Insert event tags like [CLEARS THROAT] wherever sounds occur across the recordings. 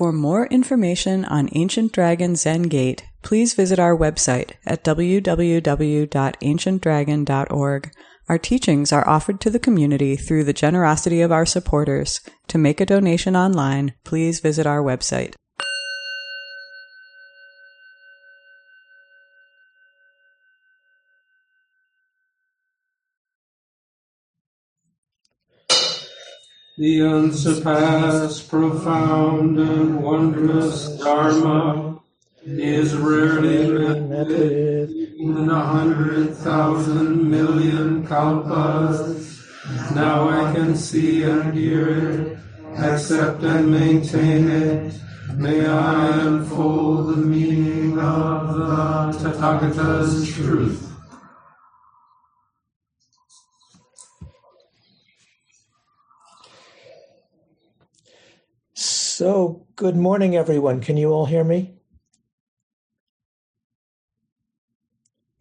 For more information on Ancient Dragon Zen Gate, please visit our website at www.ancientdragon.org. Our teachings are offered to the community through the generosity of our supporters. To make a donation online, please visit our website. The unsurpassed, profound, and wondrous Dharma is rarely with in a hundred thousand million kalpas. Now I can see and hear it, accept and maintain it. May I unfold the meaning of the Tathagata's truth. So, good morning, everyone. Can you all hear me?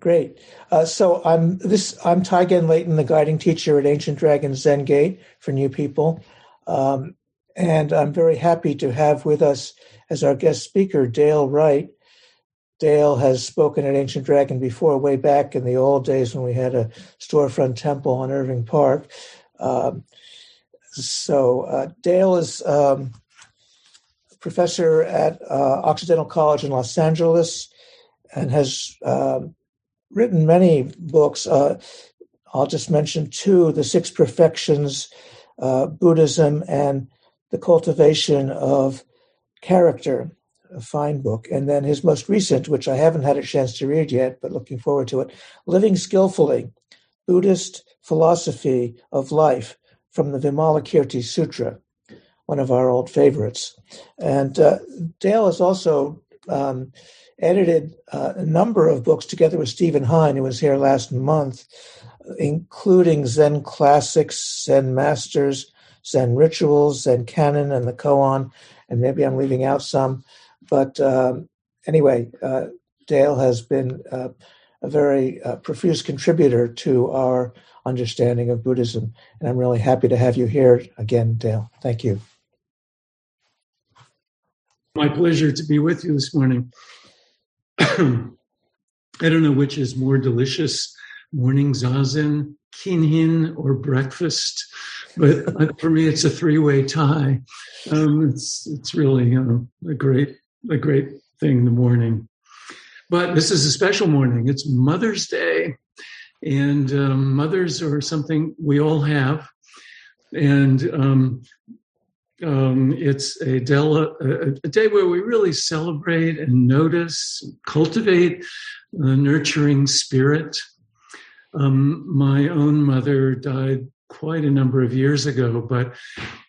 Great. Uh, so I'm this. I'm Taigen Leighton, the guiding teacher at Ancient Dragon Zen Gate for new people, um, and I'm very happy to have with us as our guest speaker Dale Wright. Dale has spoken at Ancient Dragon before, way back in the old days when we had a storefront temple on Irving Park. Um, so uh, Dale is um, professor at uh, Occidental College in Los Angeles and has uh, written many books. Uh, I'll just mention two The Six Perfections, uh, Buddhism, and The Cultivation of Character, a fine book. And then his most recent, which I haven't had a chance to read yet, but looking forward to it Living Skillfully Buddhist Philosophy of Life from the Vimalakirti Sutra one of our old favorites. And uh, Dale has also um, edited uh, a number of books together with Steven Heine, who was here last month, including Zen Classics, Zen Masters, Zen Rituals, Zen Canon, and the Koan. And maybe I'm leaving out some. But um, anyway, uh, Dale has been uh, a very uh, profuse contributor to our understanding of Buddhism. And I'm really happy to have you here again, Dale. Thank you. My pleasure to be with you this morning. [CLEARS THROAT] I don't know which is more delicious morning zazen, kinhin, or breakfast, but [LAUGHS] for me, it's a three way tie. Um, it's, it's really you know, a great, a great thing in the morning. But this is a special morning. It's Mother's Day, and um, mothers are something we all have. And um, um, it's a, del- a, day where we really celebrate and notice, cultivate the nurturing spirit. Um, my own mother died quite a number of years ago, but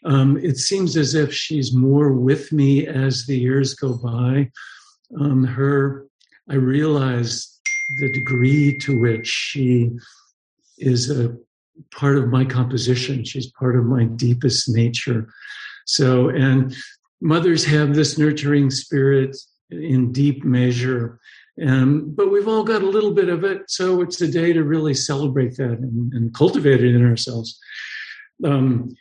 um, it seems as if she's more with me as the years go by. Um, her, I realize the degree to which she is a part of my composition. She's part of my deepest nature. So, and mothers have this nurturing spirit in deep measure. Um, but we've all got a little bit of it. So it's a day to really celebrate that and, and cultivate it in ourselves. Um,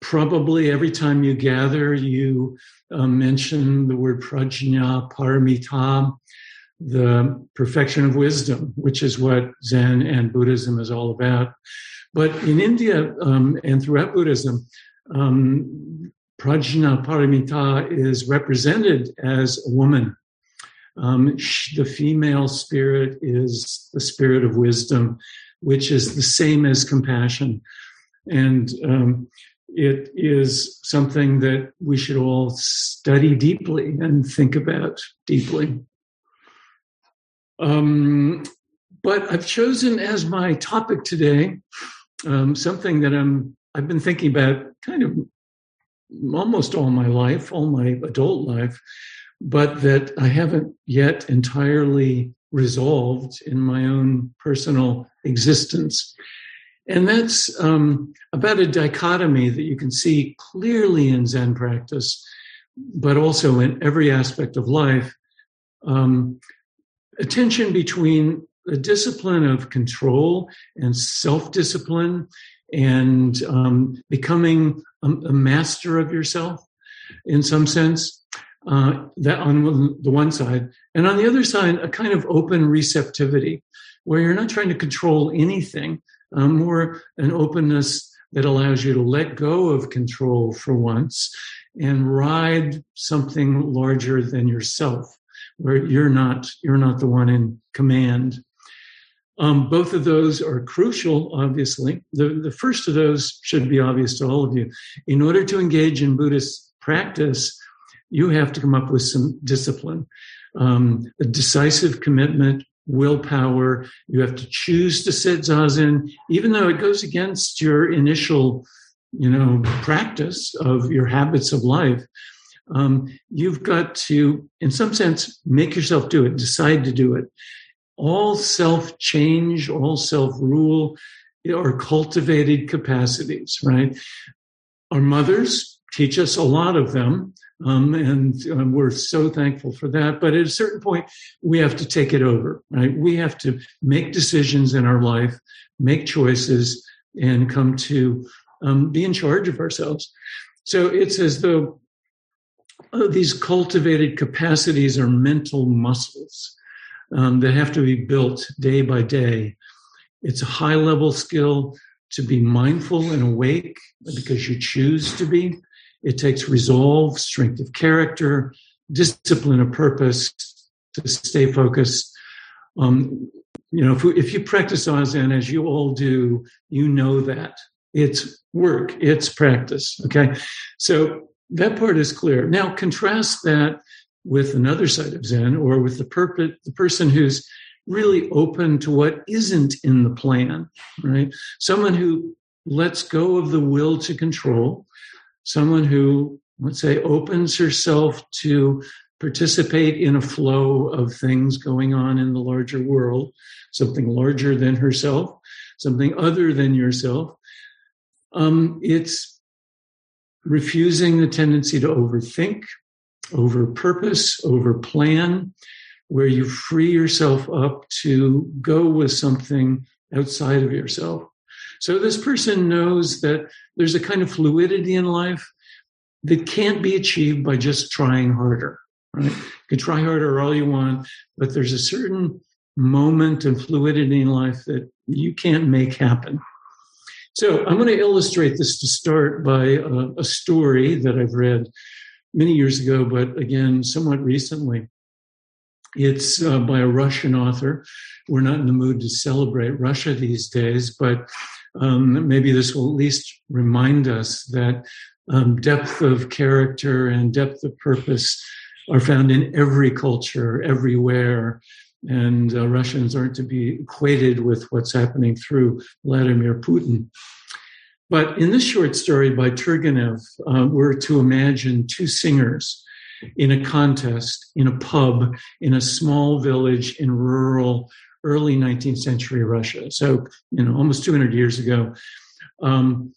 probably every time you gather, you uh, mention the word prajna, paramita, the perfection of wisdom, which is what Zen and Buddhism is all about. But in India um, and throughout Buddhism, um, Prajna Paramita is represented as a woman. Um, the female spirit is the spirit of wisdom, which is the same as compassion. And um, it is something that we should all study deeply and think about deeply. Um, but I've chosen as my topic today um, something that I'm I've been thinking about kind of almost all my life, all my adult life, but that I haven't yet entirely resolved in my own personal existence. And that's um, about a dichotomy that you can see clearly in Zen practice, but also in every aspect of life. Um, a tension between the discipline of control and self discipline and um, becoming a, a, master of yourself in some sense. Uh, that on the one side, and on the other side, a kind of open receptivity, where you're not trying to control anything, um, more an openness that allows you to let go of control for once and ride something larger than yourself, where you're not you're not the one in command. Um, both of those are crucial, obviously. The, the first of those should be obvious to all of you. In order to engage in Buddhist practice, you have to come up with some discipline, um, a decisive commitment, willpower. You have to choose to sit zazen, even though it goes against your initial, you know, practice of your habits of life. Um, you've got to, in some sense, make yourself do it, decide to do it. All self change, all self rule are cultivated capacities, right? Our mothers teach us a lot of them. Um, and um, we're so thankful for that. But at a certain point, we have to take it over, right? We have to make decisions in our life, make choices, and come to um, be in charge of ourselves. So it's as though uh, these cultivated capacities are mental muscles um, that have to be built day by day. It's a high level skill to be mindful and awake because you choose to be. It takes resolve, strength of character, discipline of purpose to stay focused. Um, you know, if, if you practice Zazen as you all do, you know that it's work, it's practice. Okay. So that part is clear. Now contrast that with another side of Zen or with the purpose, the person who's really open to what isn't in the plan, right? Someone who lets go of the will to control someone who, let's say, opens herself to participate in a flow of things going on in the larger world, something larger than herself, something other than yourself. Um, it's refusing the tendency to overthink, over purpose, over plan, where you free yourself up to go with something outside of yourself. So this person knows that there's a kind of fluidity in life that can't be achieved by just trying harder. Right? You can try harder all you want, but there's a certain moment and fluidity in life that you can't make happen. So I'm going to illustrate this to start by a, a story that I've read many years ago, but again, somewhat recently. It's uh, by a Russian author. We're not in the mood to celebrate Russia these days, but um, maybe this will at least remind us that um, depth of character and depth of purpose are found in every culture, everywhere. And uh, Russians aren't to be equated with what's happening through Vladimir Putin. But in this short story by Turgenev, uh, we're to imagine two singers in a contest in a pub in a small village in rural early 19th century Russia. So, you know, almost 200 years ago. Um,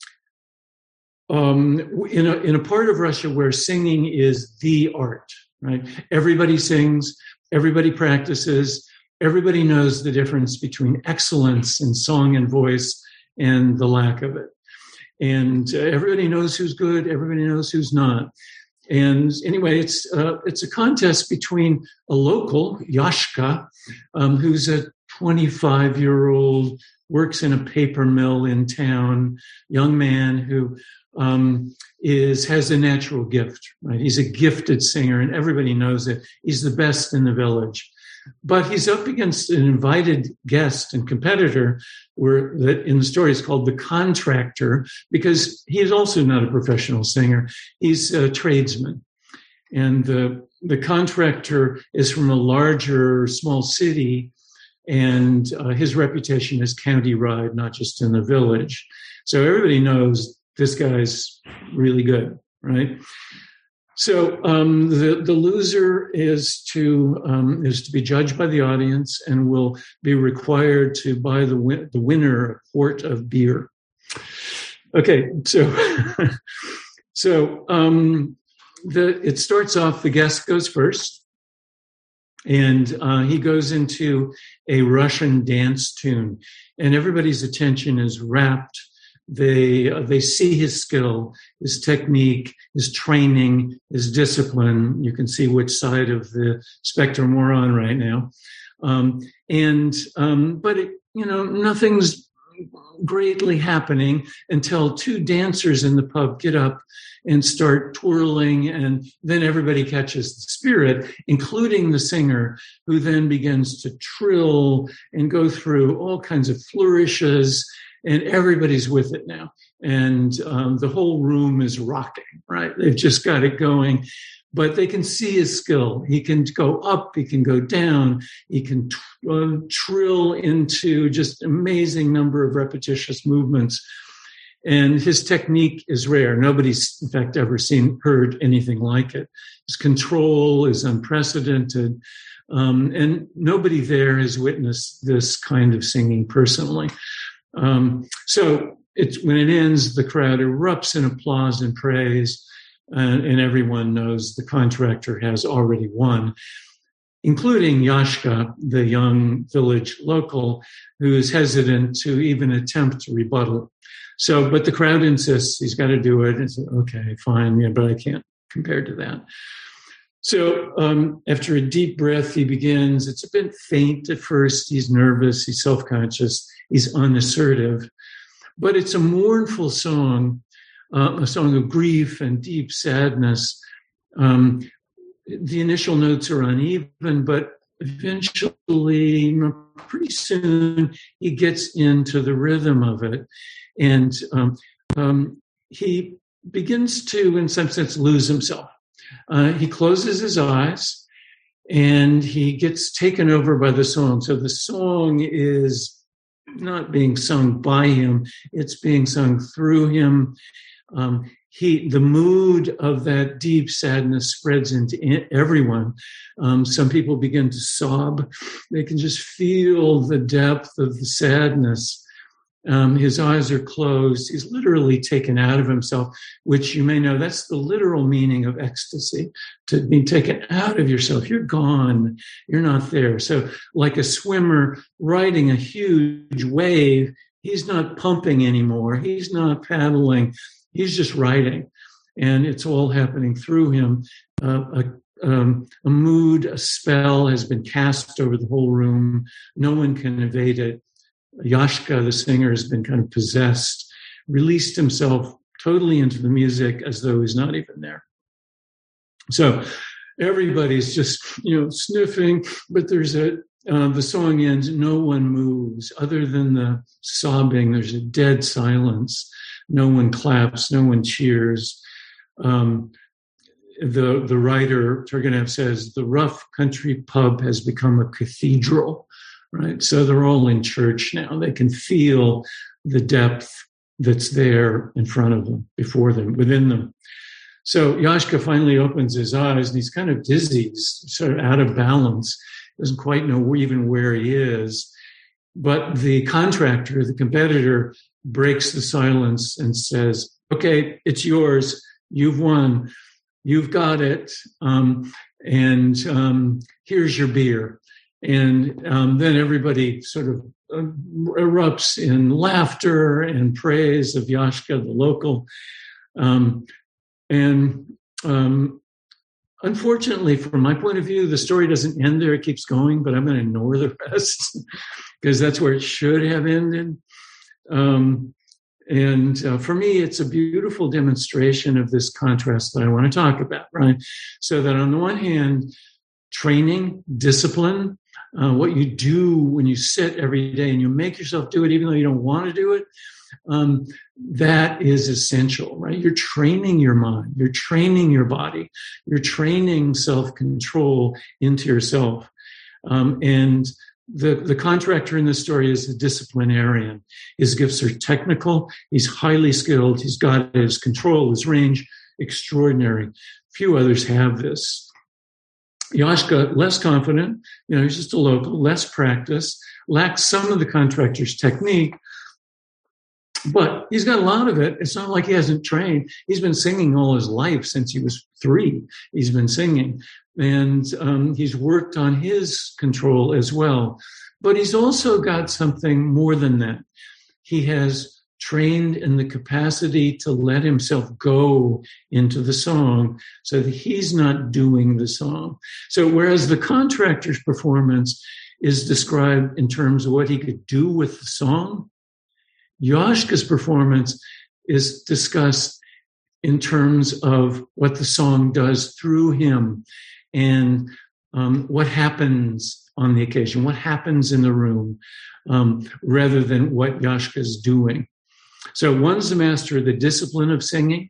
um, in, a, in a part of Russia where singing is the art, right? Everybody sings, everybody practices, everybody knows the difference between excellence in song and voice and the lack of it. And uh, everybody knows who's good, everybody knows who's not. And anyway, it's uh, it's a contest between a local Yashka, um, who's a 25 year old works in a paper mill in town, young man who um, is has a natural gift. Right, he's a gifted singer, and everybody knows it. He's the best in the village. But he's up against an invited guest and competitor, where that in the story is called the contractor, because he is also not a professional singer. He's a tradesman. And the, the contractor is from a larger, small city, and uh, his reputation is county ride, not just in the village. So everybody knows this guy's really good, right? So um, the the loser is to um, is to be judged by the audience and will be required to buy the win- the winner a quart of beer. Okay, so [LAUGHS] so um, the it starts off. The guest goes first, and uh, he goes into a Russian dance tune, and everybody's attention is wrapped they they see his skill, his technique, his training, his discipline. You can see which side of the spectrum we're on right now. Um, and um, but it, you know nothing's greatly happening until two dancers in the pub get up and start twirling and then everybody catches the spirit including the singer who then begins to trill and go through all kinds of flourishes and everybody's with it now. And um, the whole room is rocking, right? They've just got it going, but they can see his skill. He can go up, he can go down, he can uh, trill into just amazing number of repetitious movements. And his technique is rare. Nobody's, in fact, ever seen, heard anything like it. His control is unprecedented. Um, and nobody there has witnessed this kind of singing personally. Um, so it's when it ends, the crowd erupts in applause and praise, and, and everyone knows the contractor has already won, including Yashka, the young village local, who is hesitant to even attempt to rebuttal. So, but the crowd insists he's got to do it. It's okay, fine, yeah, but I can't compare to that. So um, after a deep breath, he begins. It's a bit faint at first. He's nervous. He's self conscious is unassertive. But it's a mournful song, uh, a song of grief and deep sadness. Um, the initial notes are uneven, but eventually, pretty soon, he gets into the rhythm of it. And um, um, he begins to, in some sense, lose himself. Uh, he closes his eyes and he gets taken over by the song. So the song is not being sung by him; it's being sung through him. Um, he, the mood of that deep sadness spreads into everyone. Um, some people begin to sob; they can just feel the depth of the sadness. Um, his eyes are closed. He's literally taken out of himself, which you may know that's the literal meaning of ecstasy to be taken out of yourself. You're gone. You're not there. So, like a swimmer riding a huge wave, he's not pumping anymore. He's not paddling. He's just riding. And it's all happening through him. Uh, a um, a mood, a spell has been cast over the whole room. No one can evade it. Yashka, the singer, has been kind of possessed, released himself totally into the music as though he's not even there. So everybody's just, you know, sniffing, but there's a, uh, the song ends, no one moves other than the sobbing. There's a dead silence. No one claps, no one cheers. Um, the, the writer, Turgenev says, the rough country pub has become a cathedral right? So they're all in church now. They can feel the depth that's there in front of them, before them, within them. So Yashka finally opens his eyes and he's kind of dizzy, sort of out of balance, doesn't quite know even where he is. But the contractor, the competitor, breaks the silence and says, Okay, it's yours. You've won. You've got it. Um, and um, here's your beer. And um, then everybody sort of uh, erupts in laughter and praise of Yashka, the local. Um, and um, unfortunately, from my point of view, the story doesn't end there. It keeps going, but I'm going to ignore the rest [LAUGHS] because that's where it should have ended. Um, and uh, for me, it's a beautiful demonstration of this contrast that I want to talk about, right? So that on the one hand, training, discipline, uh, what you do when you sit every day and you make yourself do it even though you don't want to do it um, that is essential right you're training your mind you're training your body you're training self-control into yourself um, and the, the contractor in this story is a disciplinarian. His gifts are technical. He's highly skilled. He's got his control, his range, extraordinary. Few others have this. Yashka, less confident, you know, he's just a local, less practice, lacks some of the contractor's technique, but he's got a lot of it. It's not like he hasn't trained. He's been singing all his life since he was three. He's been singing, and um, he's worked on his control as well. But he's also got something more than that. He has trained in the capacity to let himself go into the song so that he's not doing the song. So, whereas the contractor's performance is described in terms of what he could do with the song, Yashka's performance is discussed in terms of what the song does through him and um, what happens on the occasion, what happens in the room, um, rather than what Yashka is doing. So one's the master of the discipline of singing.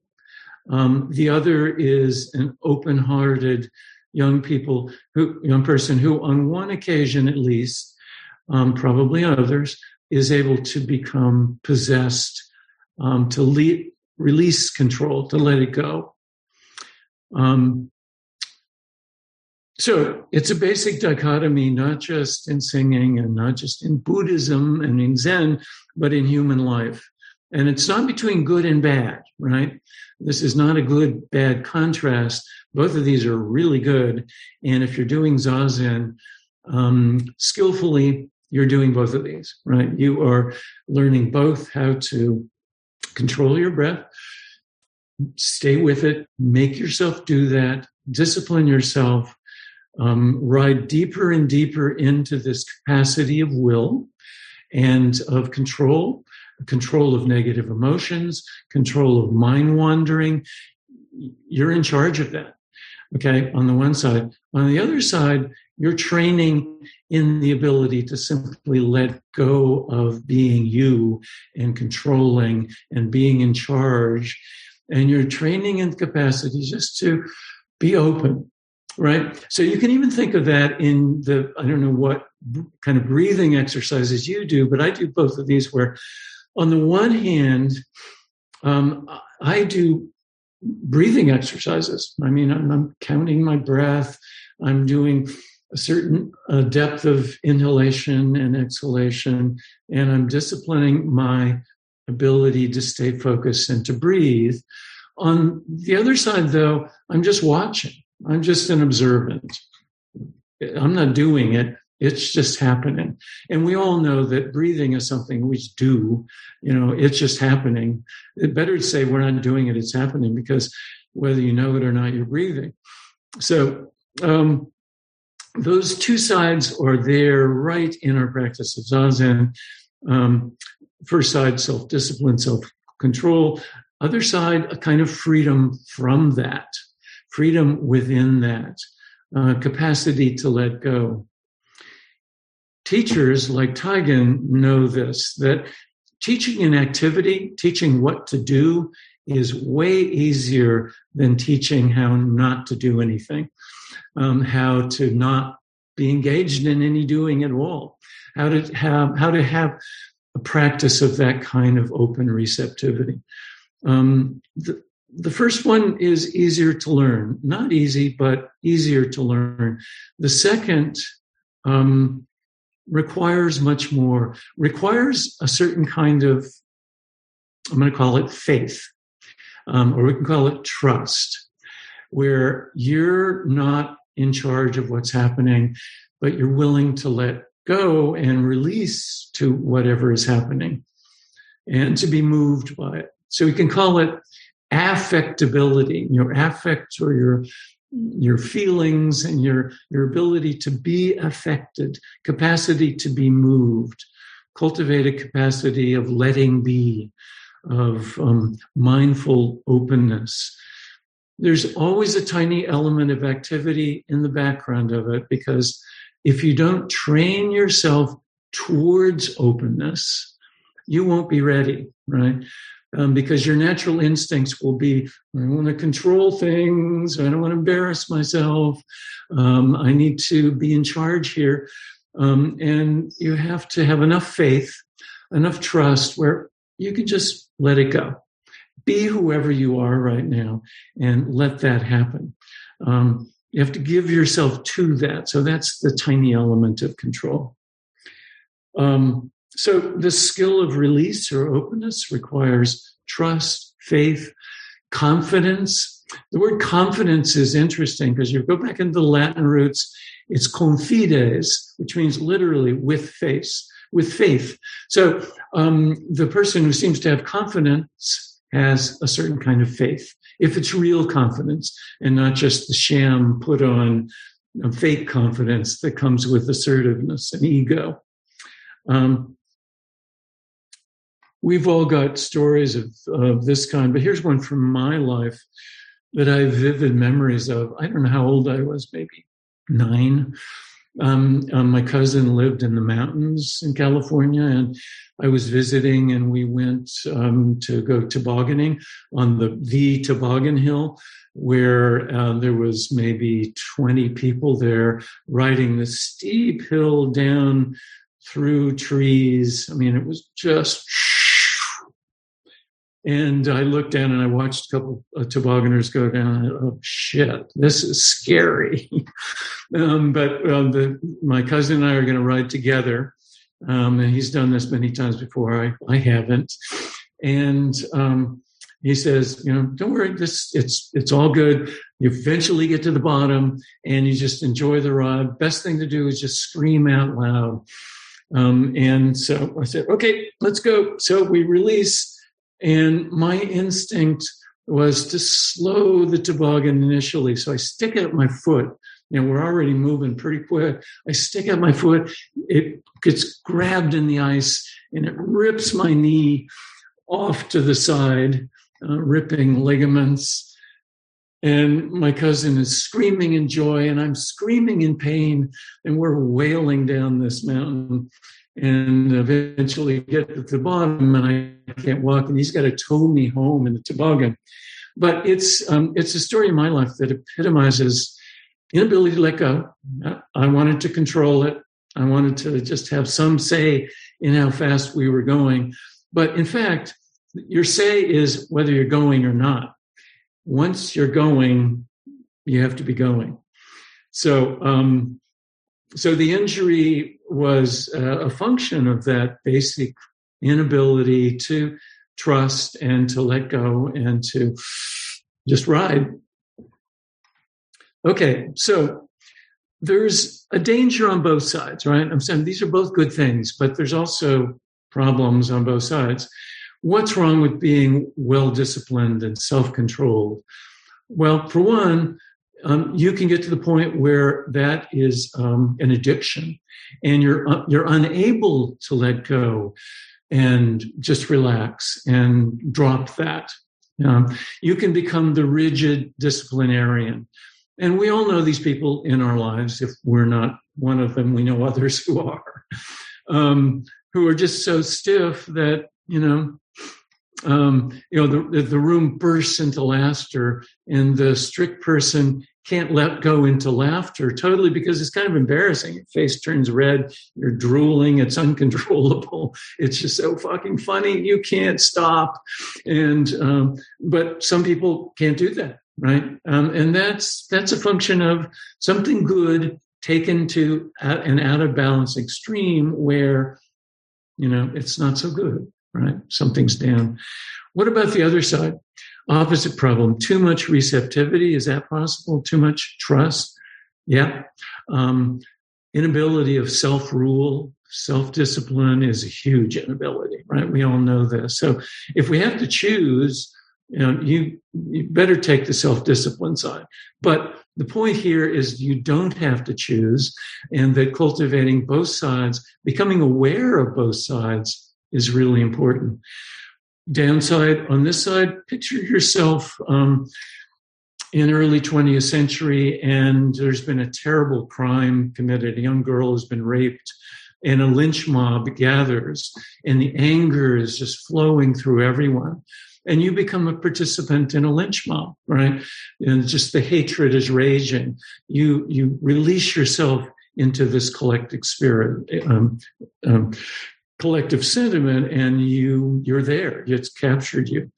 Um, the other is an open-hearted young people who young person who, on one occasion at least, um, probably others, is able to become possessed, um, to le- release control, to let it go. Um, so it's a basic dichotomy, not just in singing and not just in Buddhism and in Zen, but in human life. And it's not between good and bad, right? This is not a good bad contrast. Both of these are really good. And if you're doing Zazen um, skillfully, you're doing both of these, right? You are learning both how to control your breath, stay with it, make yourself do that, discipline yourself, um, ride deeper and deeper into this capacity of will and of control, control of negative emotions, control of mind wandering. You're in charge of that. Okay, on the one side. On the other side, you're training in the ability to simply let go of being you and controlling and being in charge. And you're training in capacity just to be open right? So you can even think of that in the, I don't know what kind of breathing exercises you do, but I do both of these where, on the one hand, um, I do breathing exercises. I mean, I'm, I'm, counting my breath, I'm doing a certain uh, depth of inhalation and exhalation, and I'm disciplining my ability to stay focused and to breathe. On the other side, though, I'm just watching. I'm just an observant. I'm not doing it. It's just happening. And we all know that breathing is something we do. You know, it's just happening. It's better to say we're not doing it, it's happening because whether you know it or not, you're breathing. So, um, those two sides are there right in our practice of Zazen. Um, first side, self discipline, self control. Other side, a kind of freedom from that freedom within that, uh, capacity to let go. Teachers like Taigen know this, that teaching an activity, teaching what to do is way easier than teaching how not to do anything, um, how to not be engaged in any doing at all, how to have, how to have a practice of that kind of open receptivity. Um, the, the first one is easier to learn. Not easy, but easier to learn. The second um, requires much more, requires a certain kind of, I'm going to call it faith, um, or we can call it trust, where you're not in charge of what's happening, but you're willing to let go and release to whatever is happening and to be moved by it. So we can call it affectability, your affect or your your feelings and your your ability to be affected, capacity to be moved, cultivate a capacity of letting be, of um, mindful openness. There's always a tiny element of activity in the background of it because if you don't train yourself towards openness, you won't be ready, right? Um, because your natural instincts will be I want to control things, I don't want to embarrass myself, um, I need to be in charge here. Um, and you have to have enough faith, enough trust where you can just let it go. Be whoever you are right now and let that happen. Um, you have to give yourself to that. So that's the tiny element of control. Um, so the skill of release or openness requires trust, faith, confidence. The word confidence is interesting because you go back into the Latin roots, it's confides, which means literally with faith, with faith. So um, the person who seems to have confidence has a certain kind of faith, if it's real confidence and not just the sham put on fake confidence that comes with assertiveness and ego. Um, we've all got stories of, of this kind, but here's one from my life that I have vivid memories of. I don't know how old I was, maybe nine. Um, um, my cousin lived in the mountains in California, and I was visiting, and we went um, to go tobogganing on the the toboggan hill, where uh, there was maybe twenty people there riding the steep hill down through trees. I mean, it was just and I looked down and I watched a couple of tobogganers go down. oh shit, this is scary. [LAUGHS] um, but uh, the, my cousin and I are going to ride together. Um, and he's done this many times before. I, I haven't. And um, he says, you know, don't worry, this it's it's all good. You eventually get to the bottom and you just enjoy the ride. Best thing to do is just scream out loud. Um, and so I said, okay, let's go. So we release and my instinct was to slow the toboggan initially. So I stick out my foot. You know, we're already moving pretty quick. I stick out my foot. It gets grabbed in the ice and it rips my knee off to the side, uh, ripping ligaments. And my cousin is screaming in joy, and I'm screaming in pain, and we're wailing down this mountain and eventually get to the bottom and I can't walk and he's got to tow me home in the toboggan. But it's um, it's a story in my life that epitomizes inability to let go. I wanted to control it. I wanted to just have some say in how fast we were going. But in fact, your say is whether you're going or not. Once you're going, you have to be going. So um, so the injury was a function of that basic inability to trust and to let go and to just ride. Okay, so there's a danger on both sides, right? I'm saying these are both good things, but there's also problems on both sides. What's wrong with being well disciplined and self controlled? Well, for one, um, you can get to the point where that is um, an addiction and you're uh, you're unable to let go and just relax and drop that. Um, you can become the rigid disciplinarian. And we all know these people in our lives if we're not one of them we know others who are um, who are just so stiff that you know um, you know the, the room bursts into laughter and the strict person can't let go into laughter totally because it's kind of embarrassing. Your face turns red, you're drooling, it's [LAUGHS] uncontrollable. It's just so fucking funny. You can't stop. And, um, but some people can't do that, right? Um, and that's, that's a function of something good taken to an out of balance extreme where, you know, it's not so good, right? Something's down. What about the other side? Opposite problem, too much receptivity. Is that possible? Too much trust? Yeah. Um, inability of self rule, self discipline is a huge inability, right? We all know this. So if we have to choose, you know, you, you better take the self discipline side. But the point here is you don't have to choose, and that cultivating both sides, becoming aware of both sides is really important downside on this side picture yourself um, in early 20th century and there's been a terrible crime committed. A young girl has been raped and a lynch mob gathers and the anger is just flowing through everyone. And you become a participant in a lynch mob right? And just the hatred is raging. You you release yourself into this collective spirit um, um, collective sentiment and you you're there it's captured you.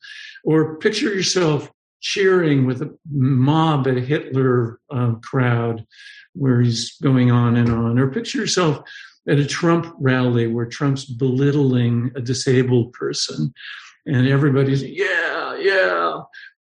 Or picture yourself cheering with a mob at a hitler uh, crowd where he's going on and on. Or picture yourself at a trump rally where trump's belittling a disabled person and everybody's yeah yeah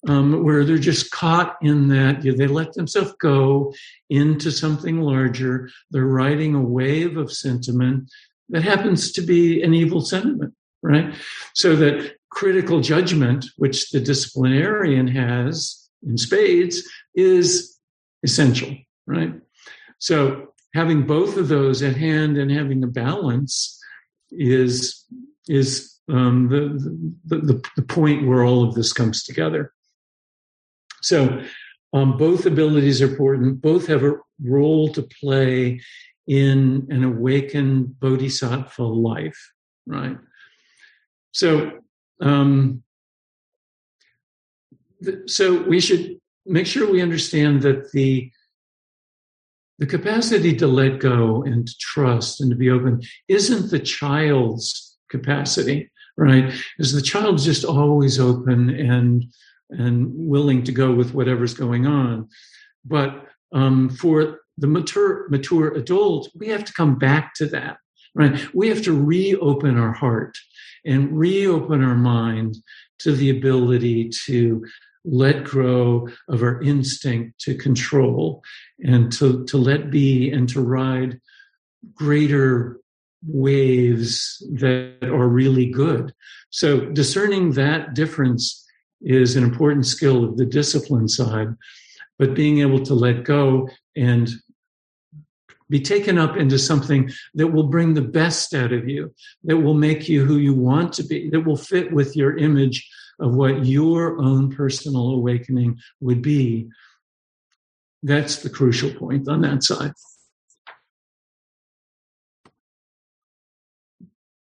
um, where they're just caught in that you know, they let themselves go into something larger. They're riding a wave of sentiment that happens to be an evil sentiment, right? So that critical judgment, which the disciplinarian has in spades, is essential, right? So having both of those at hand and having a balance is is um, the, the, the point where all of this comes together. So um, both abilities are important. Both have a role to play in an awakened bodhisattva life, right? So, um, th- so we should make sure we understand that the the capacity to let go and to trust and to be open isn't the child's capacity, right? Is the child's just always open and and willing to go with whatever's going on. But um, for the mature mature adult, we have to come back to that, right? We have to reopen our heart and reopen our mind to the ability to let go of our instinct to control and to, to let be and to ride greater waves that are really good. So discerning that difference is an important skill of the discipline side, but being able to let go and be taken up into something that will bring the best out of you, that will make you who you want to be, that will fit with your image of what your own personal awakening would be. That's the crucial point on that side.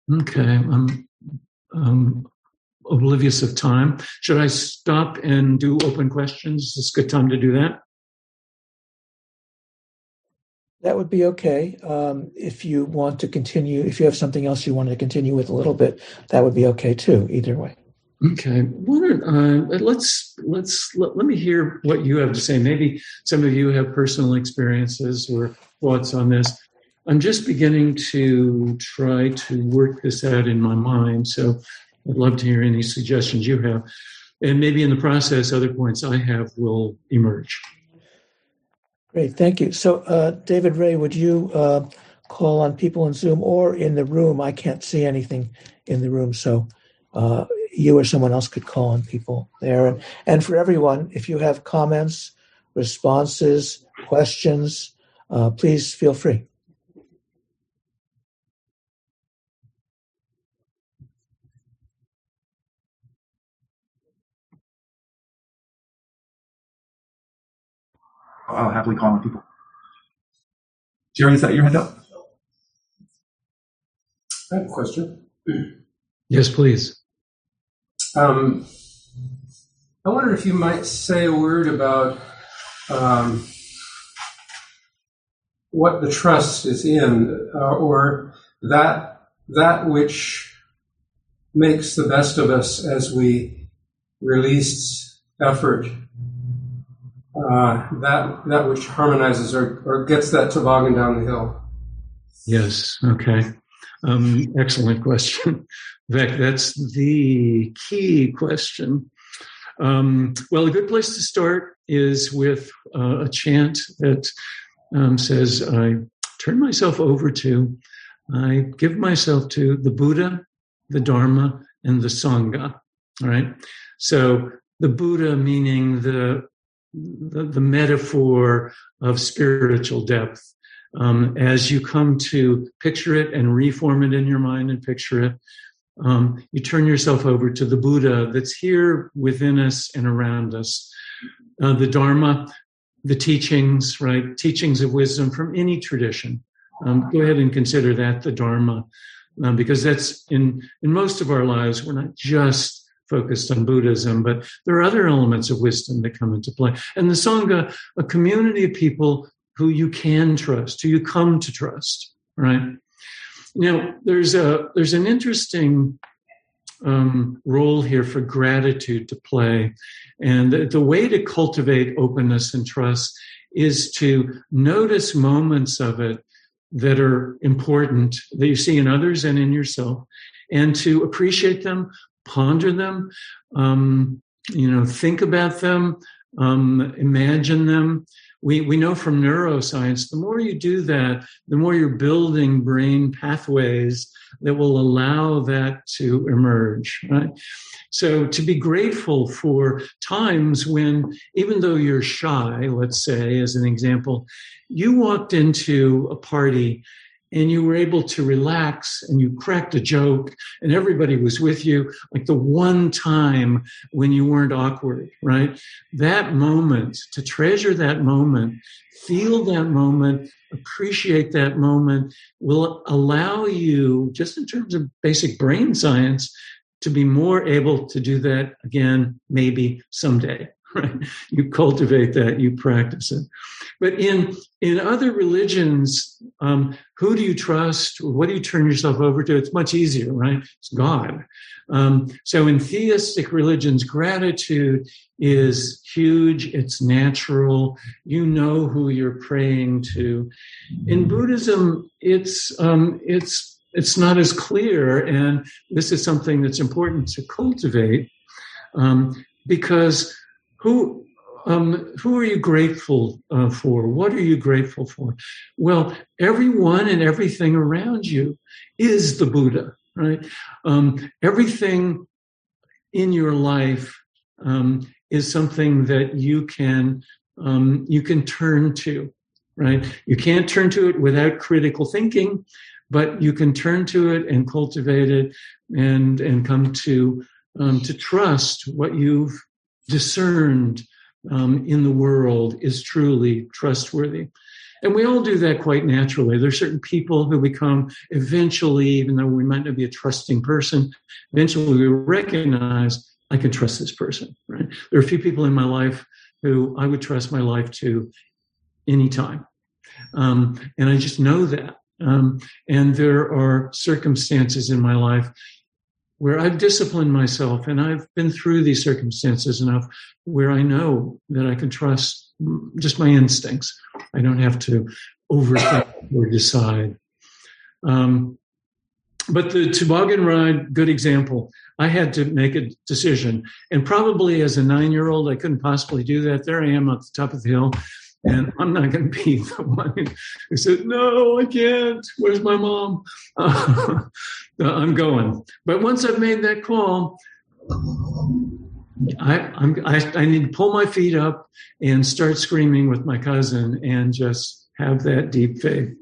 Okay, I'm um, oblivious of time. Should I stop and do open questions? Is this a good time to do that? That would be okay. Um, if you want to continue, if you have something else you wanted to continue with a little bit, that would be okay too. Either way. Okay. uh, let's let's let, let, me hear what you have to say. Maybe some of you have personal experiences or thoughts on this. I'm just beginning to try to work this out in my mind. So I'd love to hear any suggestions you have, and maybe in the process, other points I have will emerge. Great, thank you. So, uh, David Ray, would you uh, call on people in Zoom or in the room? I can't see anything in the room, so uh, you or someone else could call on people there. And, and for everyone, if you have comments, responses, questions, uh, please feel free. I'll happily call on people. Jerry, is that your hand up? I have a question. Yes, please. Um, I wonder if you might say a word about um, what the trust is in, uh, or that that which makes the best of us as we release effort, uh, that that which harmonizes or, or gets that toboggan down the hill. Yes. Okay. Um, excellent question. [LAUGHS] Fact, that's the key question. Um, well, a good place to start is with uh, a chant that um, says, I turn myself over to, I give myself to the Buddha, the Dharma, and the Sangha. All right. So the Buddha meaning the, the, the metaphor of spiritual depth. Um, as you come to picture it and reform it in your mind and picture it, um, you turn yourself over to the Buddha that's here within us and around us. Uh, the Dharma, the teachings, right? Teachings of wisdom from any tradition. Um, go ahead and consider that the Dharma, um, because that's in in most of our lives. We're not just focused on Buddhism, but there are other elements of wisdom that come into play. And the Sangha, a community of people who you can trust, who you come to trust, right? Now, there's a there's an interesting um, role here for gratitude to play, and the, the way to cultivate openness and trust is to notice moments of it that are important that you see in others and in yourself, and to appreciate them, ponder them, um, you know, think about them, um, imagine them, we, we know from neuroscience, the more you do that, the more you're building brain pathways that will allow that to emerge, right? So to be grateful for times when, even though you're shy, let's say, as an example, you walked into a party and you were able to relax and you cracked a joke and everybody was with you like the one time when you weren't awkward right? That moment to treasure that moment feel that moment appreciate that moment will allow you just in terms of basic brain science to be more able to do that again maybe someday right you cultivate that you practice it but in in other religions, um, who do you trust? What do you turn yourself over to? It's much easier, right? It's God. Um, so in theistic religions, gratitude is huge. It's natural. You know who you're praying to. In Buddhism, it's um, it's it's not as clear, and this is something that's important to cultivate um, because who um, who are you grateful uh, for? What are you grateful for? Well, everyone and everything around you is the Buddha, right? Um, everything in your life um, is something that you can um, you can turn to, right? You can't turn to it without critical thinking, but you can turn to it and cultivate it and and come to um, to trust what you've discerned um, in the world is truly trustworthy. And we all do that quite naturally. There are certain people who become eventually, even though we might not be a trusting person, eventually we recognize I can trust this person, right? There are a few people in my life who I would trust my life to anytime. Um, and I just know that. Um, and there are circumstances in my life where I've disciplined myself and I've been through these circumstances enough where I know that I can trust just my instincts. I don't have to overthink or decide. Um, but the toboggan ride, good example. I had to make a decision. And probably as a nine year old, I couldn't possibly do that. There I am at the top of the hill. And I'm not going to be [LAUGHS] the one who said, No, I can't. Where's my mom? [LAUGHS] Uh, I'm going. But once I've made that call, I, I, I need to pull my feet up and start screaming with my cousin and just have that deep faith.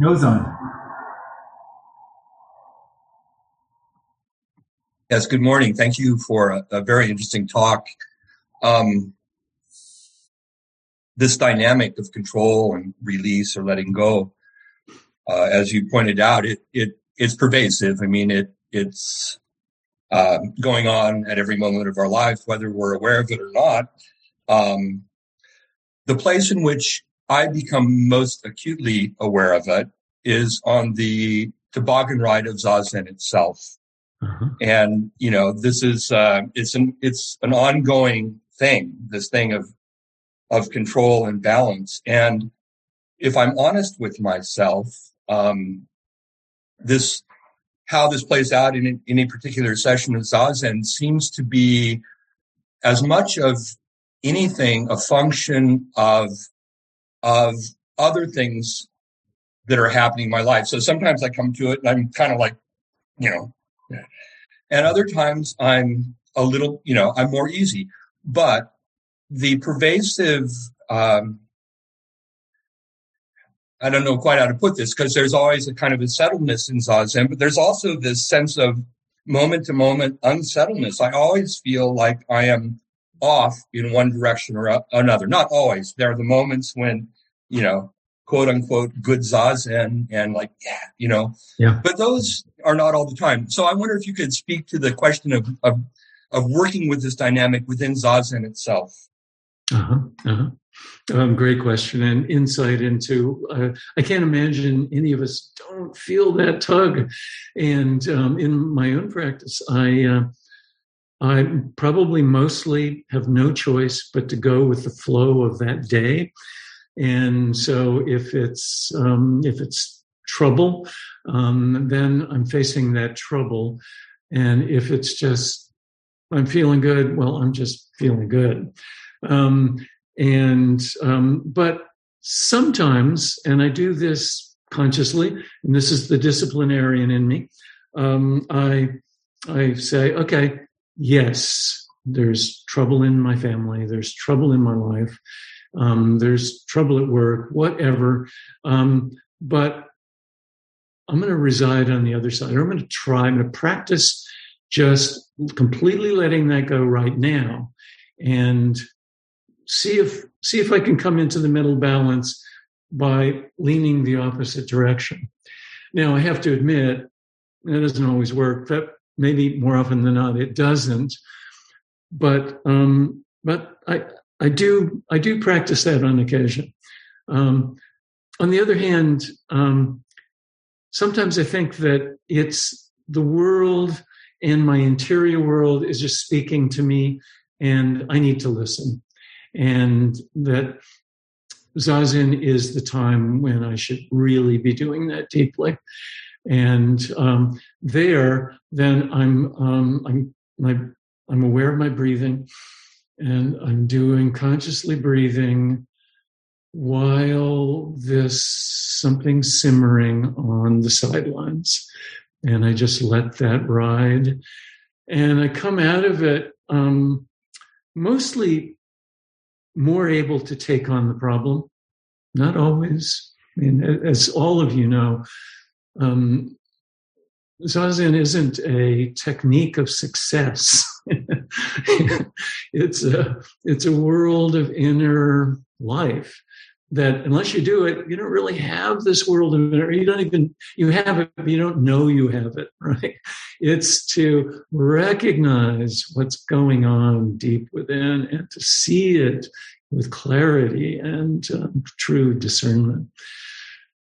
Nose on. Yes, good morning. Thank you for a, a very interesting talk. Um, this dynamic of control and release or letting go, uh, as you pointed out, it it it's pervasive. I mean, it it's uh, going on at every moment of our life, whether we're aware of it or not. Um, the place in which I become most acutely aware of it is on the toboggan ride of Zazen itself. Uh-huh. And, you know, this is, uh, it's an, it's an ongoing thing, this thing of, of control and balance. And if I'm honest with myself, um, this, how this plays out in, in a particular session of Zazen seems to be as much of anything a function of, of other things that are happening in my life. So sometimes I come to it and I'm kind of like, you know, and other times I'm a little, you know, I'm more easy. But the pervasive, um, I don't know quite how to put this because there's always a kind of a settledness in Zazen, but there's also this sense of moment to moment unsettledness. I always feel like I am off in one direction or another. Not always. There are the moments when, you know, quote unquote good zazen and like, yeah, you know, yeah. but those are not all the time. So I wonder if you could speak to the question of, of, of working with this dynamic within zazen itself. Uh-huh, uh-huh. Um, great question and insight into. Uh, I can't imagine any of us don't feel that tug. And um, in my own practice, I uh, I probably mostly have no choice but to go with the flow of that day. And so if it's, um, if it's trouble, um, then I'm facing that trouble. And if it's just I'm feeling good. Well, I'm just feeling good. Um, and um, but sometimes, and I do this consciously, and this is the disciplinarian in me. Um, I I say, okay, yes, there's trouble in my family. There's trouble in my life. Um, there's trouble at work. Whatever. Um, but I'm going to reside on the other side. Or I'm going to try. I'm going to practice just completely letting that go right now, and see if see if I can come into the middle balance by leaning the opposite direction. Now, I have to admit that doesn't always work. But maybe more often than not, it doesn't. But um, but I I do I do practice that on occasion. Um, on the other hand, um, sometimes I think that it's the world and my interior world is just speaking to me, and I need to listen and that zazen is the time when I should really be doing that deeply. And um, there, then I'm um, I'm my, I'm aware of my breathing, and I'm doing consciously breathing while this something simmering on the sidelines, and I just let that ride, and I come out of it um, mostly more able to take on the problem. Not always. I mean, as all of you know, um, Zazen isn't a technique of success. [LAUGHS] [LAUGHS] it's a it's a world of inner life that unless you do it, you don't really have this world of inner. You don't even you have it, but you don't know you have it. [LAUGHS] Right? It's to recognize what's going on deep within and to see it with clarity and um, true discernment.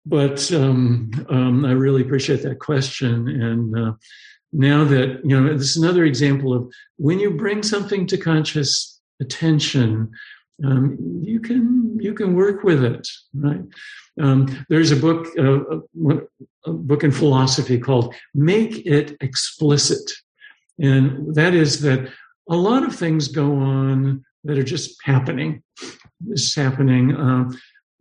But um, um, I really appreciate that question. And uh, now that, you know, this is another example of when you bring something to conscious attention, um, you can you can work with it, right? Um, there's a book uh, a, a book in philosophy called "Make It Explicit," and that is that a lot of things go on that are just happening. Is happening, um,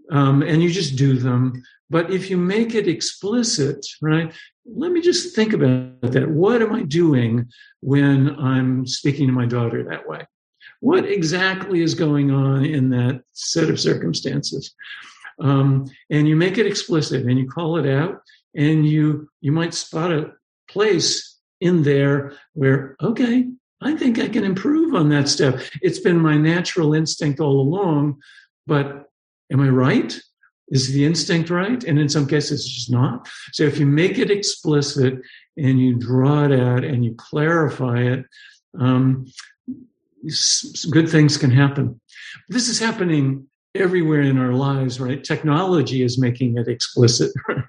um, and you just do them. But if you make it explicit, right? Let me just think about that. What am I doing when I'm speaking to my daughter that way? What exactly is going on in that set of circumstances? Um, and you make it explicit and you call it out and you you might spot a place in there where okay I think I can improve on that step. It's been my natural instinct all along, but am I right? Is the instinct right? And in some cases, it's just not. So if you make it explicit and you draw it out and you clarify it, um, good things can happen. This is happening everywhere in our lives, right? Technology is making it explicit? [LAUGHS]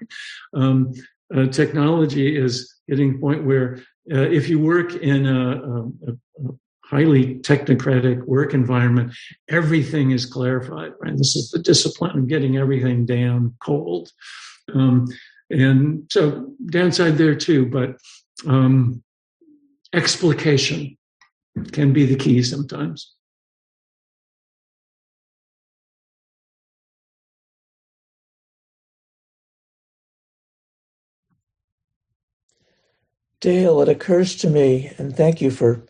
Um, uh, technology is getting point where uh, if you work in a, a, a, highly technocratic work environment, everything is clarified. Right, this is the discipline of getting everything down cold, um, and so downside there too. But um, explication can be the key sometimes. Dale, it occurs to me, and thank you for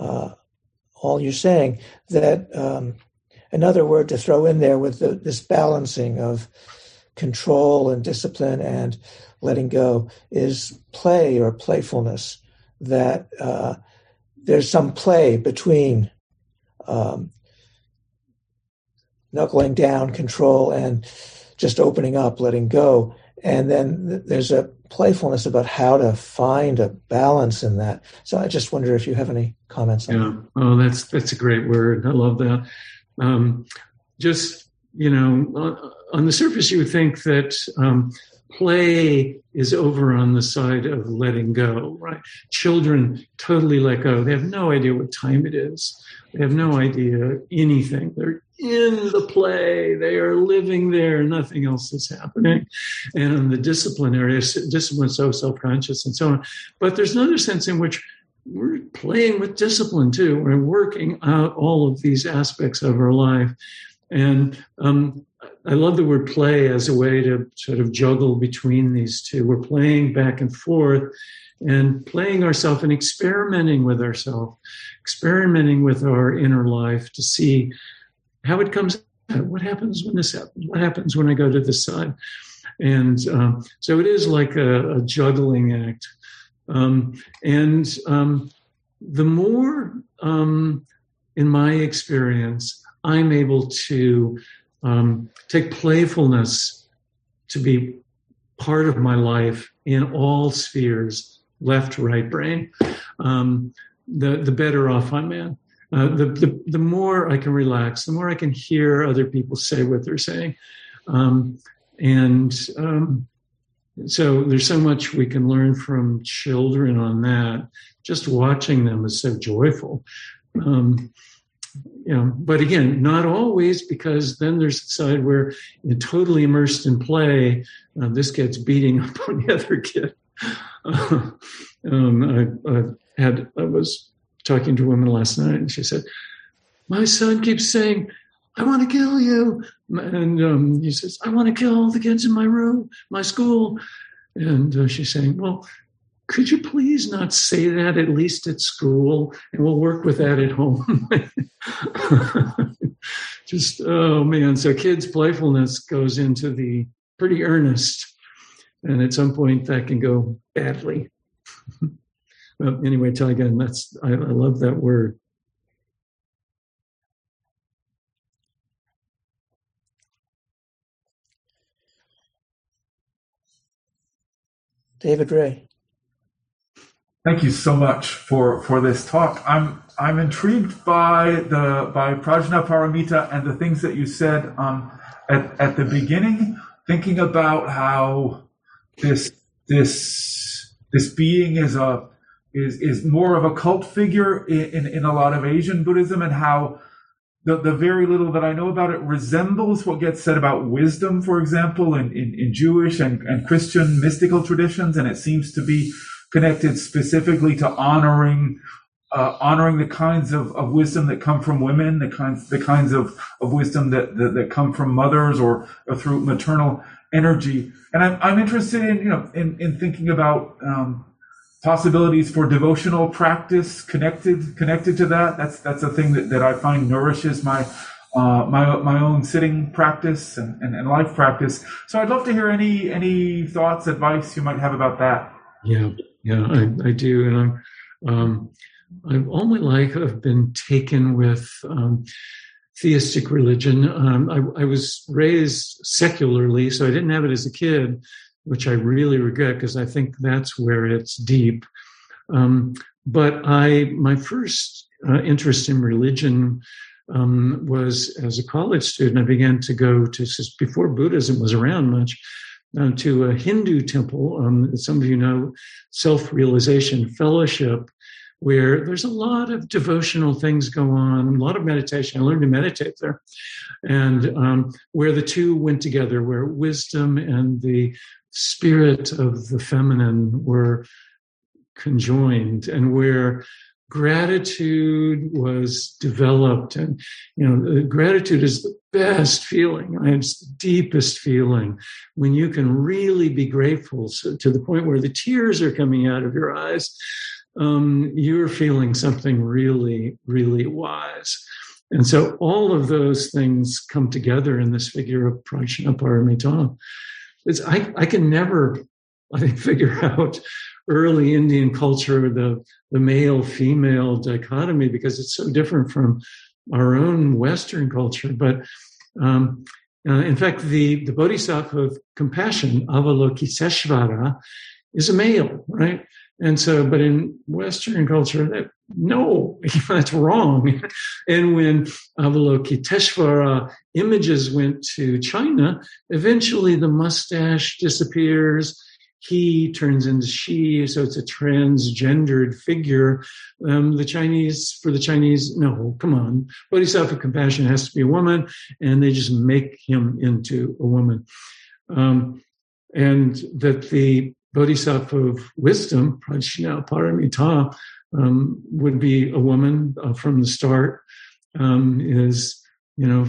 uh, all you're saying, that um, another word to throw in there with the, this balancing of control and discipline and letting go is play or playfulness. That uh, there's some play between um, knuckling down, control, and just opening up, letting go. And then there's a playfulness about how to find a balance in that. So I just wonder if you have any comments on yeah. that. Oh, that's that's a great word. I love that. Um, just you know, on, on, the surface, you would think that um, play is over on the side of letting go. Right? Children totally let go. They have no idea what time it is. They have no idea anything. They're in the play. They are living there. Nothing else is happening. And the discipline area, discipline so self-conscious and so on. But there's another sense in which we're playing with discipline too. We're working out all of these aspects of our life. And um, I love the word play as a way to sort of juggle between these two. We're playing back and forth and playing ourselves and experimenting with ourselves, experimenting with our inner life to see how it comes out. What happens when this happens? What happens when I go to this side? And um, so it is like a, a juggling act. Um, and um, the more, um, in my experience, I'm able to um, take playfulness to be part of my life in all spheres, left, right brain, um, the the better off I'm in. Uh, the, the the more I can relax, the more I can hear other people say what they're saying, um, and um, so there's so much we can learn from children on that. Just watching them is so joyful. Um, you know, but again, not always, because then there's the side where you're totally immersed in play. Uh, this gets beating [LAUGHS] up on the other kid. Uh, [LAUGHS] um, I, I, had I was talking to a woman last night, and she said, "My son keeps saying." I want to kill you. And um, he says, I want to kill all the kids in my room, my school. And uh, she's saying, Well, could you please not say that at least at school and we'll work with that at home [LAUGHS] just oh man so kids playfulness goes into the pretty earnest and at some point that can go badly [LAUGHS] well, anyway tell again that's I, I love that word david ray Thank you so much for, for this talk. I'm I'm intrigued by the by Prajnaparamita and the things that you said um, at at the beginning, thinking about how this this this being is a is is more of a cult figure in, in, in a lot of Asian Buddhism and how the, the very little that I know about it resembles what gets said about wisdom, for example, in, in, in Jewish and, and Christian mystical traditions, and it seems to be connected specifically to honoring uh, honoring the kinds of, of wisdom that come from women, the kinds the kinds of, of wisdom that, that, that come from mothers or, or through maternal energy. And I'm, I'm interested in you know in, in thinking about um, possibilities for devotional practice connected connected to that. That's that's a thing that, that I find nourishes my uh, my my own sitting practice and, and, and life practice. So I'd love to hear any any thoughts, advice you might have about that. Yeah. Yeah, I, I do, and I'm. Um, I've all my life I've been taken with um, theistic religion. Um, I, I, was raised secularly, so I didn't have it as a kid, which I really regret because I think that's where it's deep. Um, but I, my first uh, interest in religion um, was as a college student. I began to go to before Buddhism was around much uh, to a Hindu temple. Um, some of you know Self Realization Fellowship, where there's a lot of devotional things go on, a lot of meditation. I learned to meditate there, and um, where the two went together, where wisdom and the spirit of the feminine were conjoined, and where gratitude was developed. And you know gratitude is the best feeling it's the deepest feeling when you can really be grateful. So to the point where the tears are coming out of your eyes um, you're feeling something really really wise. And so all of those things come together in this figure of prajnaparamita it's I, I can never [LAUGHS] I think figure out early Indian culture, the, the male female dichotomy, because it's so different from our own Western culture. But um, uh, in fact, the, the Bodhisattva of compassion, Avalokiteshvara, is a male, right? And so, but in Western culture, that, no, [LAUGHS] that's wrong. and when Avalokiteshvara images went to China, eventually the mustache disappears he turns into she, so it's a transgendered figure. Um, the Chinese, for the Chinese, no, come on. Bodhisattva compassion has to be a woman, and they just make him into a woman. Um, and that the Bodhisattva of wisdom, Prajna Paramita, um, would be a woman uh, from the start, um, is, you know,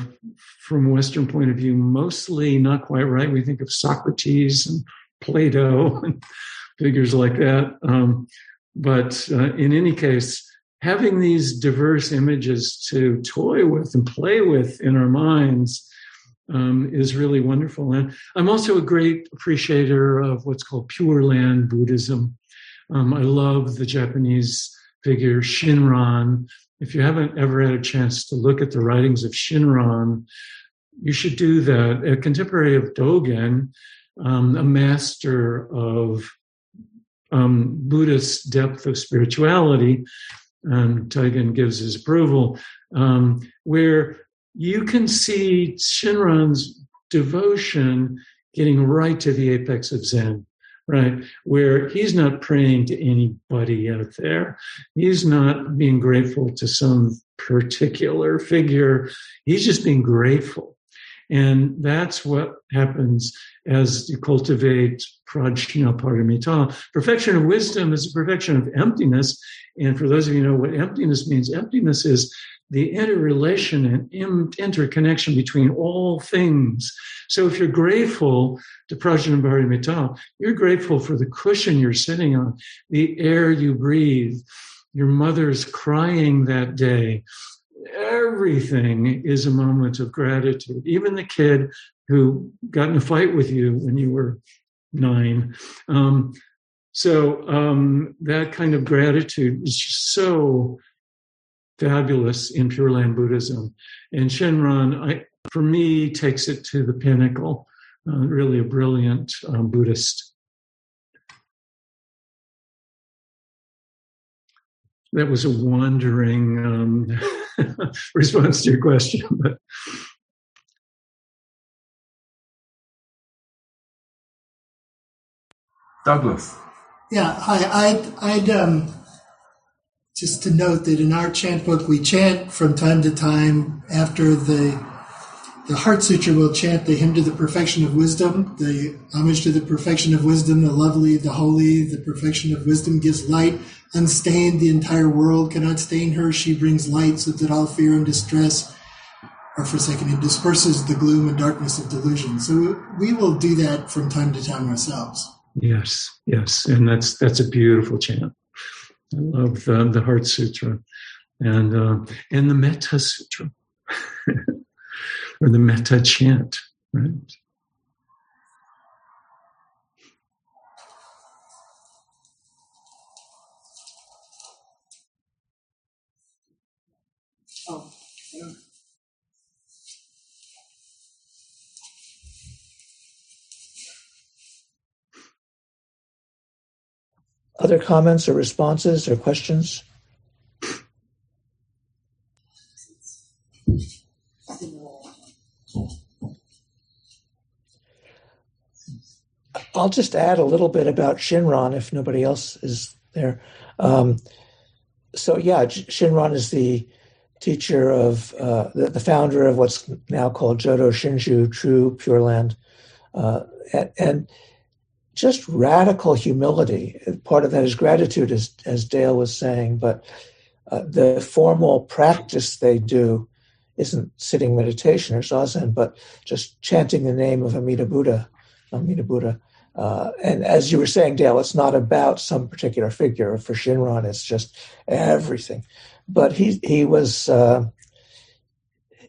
from a Western point of view, mostly not quite right. We think of Socrates and Plato [LAUGHS] and figures like that. Um, but uh, in any case, having these diverse images to toy with and play with in our minds um, is really wonderful. And I'm also a great appreciator of what's called Pure Land Buddhism. Um, I love the Japanese figure Shinran. If you haven't ever had a chance to look at the writings of Shinran, you should do that. A contemporary of Dogen, um, a master of um, Buddhist depth of spirituality, and Taigen gives his approval, um, where you can see Shinran's devotion getting right to the apex of Zen, right? Where he's not praying to anybody out there. He's not being grateful to some particular figure. He's just being grateful. And that's what happens as you cultivate prajna paramita. Perfection of wisdom is a perfection of emptiness. And for those of you know what emptiness means, emptiness is the interrelation and interconnection between all things. So if you're grateful to Prajna Paramita, you're grateful for the cushion you're sitting on, the air you breathe, your mother's crying that day, everything is a moment of gratitude. Even the kid who got in a fight with you when you were nine. Um, so um, that kind of gratitude is just so fabulous in Pure Land Buddhism. And Shinran, I, for me, takes it to the pinnacle. Uh, really a brilliant um, Buddhist. That was a wandering um, [LAUGHS] [LAUGHS] response to your question, but Douglas. Yeah, hi. I'd, I'd um, just to note that in our chant book, we chant from time to time after the the Heart Sutra will chant the hymn to the perfection of wisdom, the homage to the perfection of wisdom, the lovely, the holy, the perfection of wisdom gives light, unstained, the entire world cannot stain her. She brings light so that all fear and distress are forsaken and disperses the gloom and darkness of delusion. So we will do that from time to time ourselves. Yes, yes, and that's that's a beautiful chant. I love the, the Heart Sutra and uh, and the Metta Sutra [LAUGHS] or the Metta chant, right? Other comments or responses or questions? I'll just add a little bit about Shinran if nobody else is there. Um, so, yeah, Shinran is the teacher of uh, the, the, founder of what's now called Jodo Shinshu, True Pure Land, uh, and, and just radical humility. Part of that is gratitude, as, as Dale was saying, but uh, the formal practice they do isn't sitting meditation or zazen, but just chanting the name of Amida Buddha, Amida Buddha. Uh, and as you were saying, Dale, it's not about some particular figure. For Shinran, it's just everything. But he he was uh,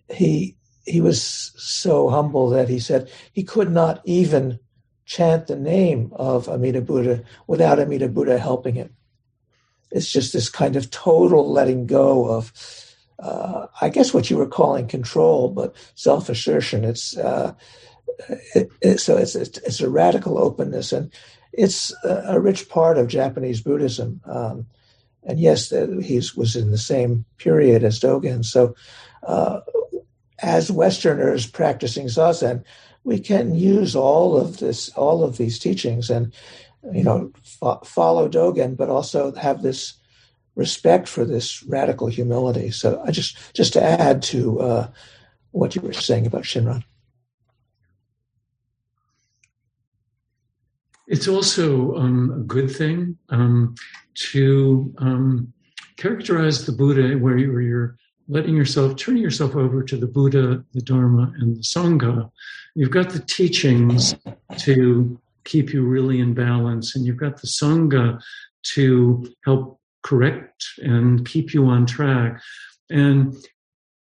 he he was so humble that he said he could not even chant the name of Amida Buddha without Amida Buddha helping him. It's just this kind of total letting go of, uh, I guess, what you were calling control, but self assertion. It's uh, it, it, so it's, it's, it's a radical openness, and it's a, a rich part of Japanese Buddhism. Um, and yes, he was in the same period as Dogen. So, uh, as Westerners practicing zazen, we can use all of this, all of these teachings, and you know, fo- follow Dogen, but also have this respect for this radical humility. So, I just just to add to uh, what you were saying about Shinran. It's also um, a good thing um, to um, characterize the Buddha where you're letting yourself, turning yourself over to the Buddha, the Dharma, and the Sangha. You've got the teachings to keep you really in balance, and you've got the Sangha to help correct and keep you on track. And